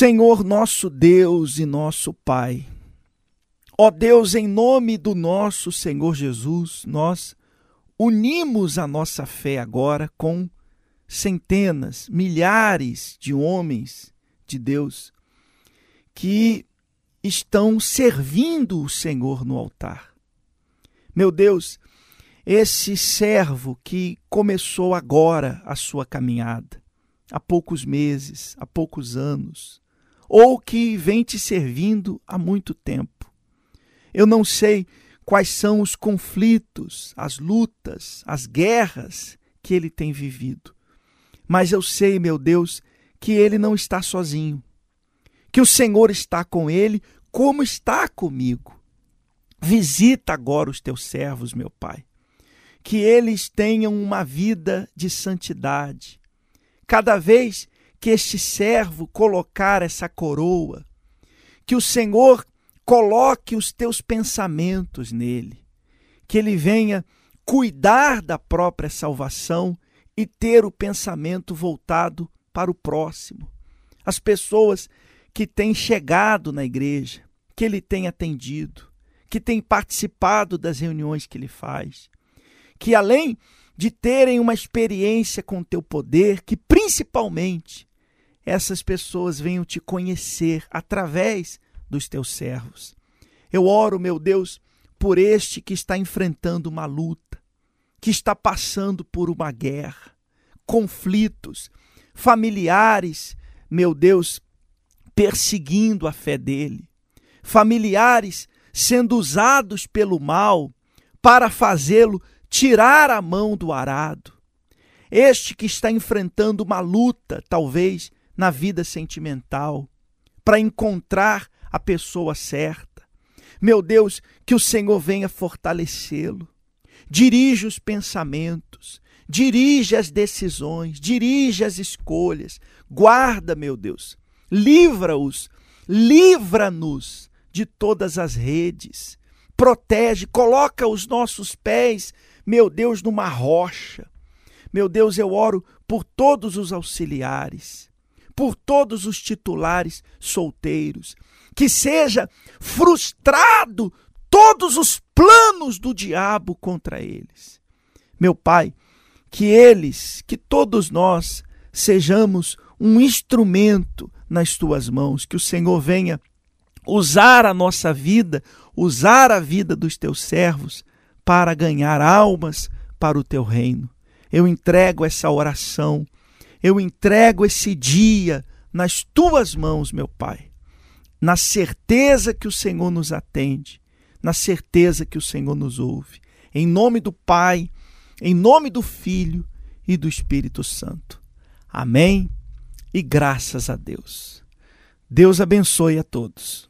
Senhor nosso Deus e nosso Pai, ó Deus, em nome do nosso Senhor Jesus, nós unimos a nossa fé agora com centenas, milhares de homens de Deus que estão servindo o Senhor no altar. Meu Deus, esse servo que começou agora a sua caminhada, há poucos meses, há poucos anos, ou que vem te servindo há muito tempo. Eu não sei quais são os conflitos, as lutas, as guerras que ele tem vivido, mas eu sei, meu Deus, que ele não está sozinho, que o Senhor está com ele, como está comigo. Visita agora os teus servos, meu Pai, que eles tenham uma vida de santidade, Cada vez que este servo colocar essa coroa, que o Senhor coloque os teus pensamentos nele, que ele venha cuidar da própria salvação e ter o pensamento voltado para o próximo. As pessoas que têm chegado na igreja, que ele tem atendido, que têm participado das reuniões que ele faz, que além de terem uma experiência com o teu poder, que principalmente essas pessoas venham te conhecer através dos teus servos. Eu oro, meu Deus, por este que está enfrentando uma luta, que está passando por uma guerra, conflitos familiares, meu Deus, perseguindo a fé dele, familiares sendo usados pelo mal para fazê-lo tirar a mão do arado. Este que está enfrentando uma luta, talvez, na vida sentimental, para encontrar a pessoa certa. Meu Deus, que o Senhor venha fortalecê-lo. Dirige os pensamentos, dirige as decisões, dirige as escolhas. Guarda, meu Deus. Livra-os, livra-nos de todas as redes. Protege, coloca os nossos pés meu Deus, numa rocha. Meu Deus, eu oro por todos os auxiliares, por todos os titulares solteiros, que seja frustrado todos os planos do diabo contra eles. Meu Pai, que eles, que todos nós sejamos um instrumento nas tuas mãos, que o Senhor venha usar a nossa vida, usar a vida dos teus servos para ganhar almas para o teu reino. Eu entrego essa oração, eu entrego esse dia nas tuas mãos, meu Pai, na certeza que o Senhor nos atende, na certeza que o Senhor nos ouve. Em nome do Pai, em nome do Filho e do Espírito Santo. Amém e graças a Deus. Deus abençoe a todos.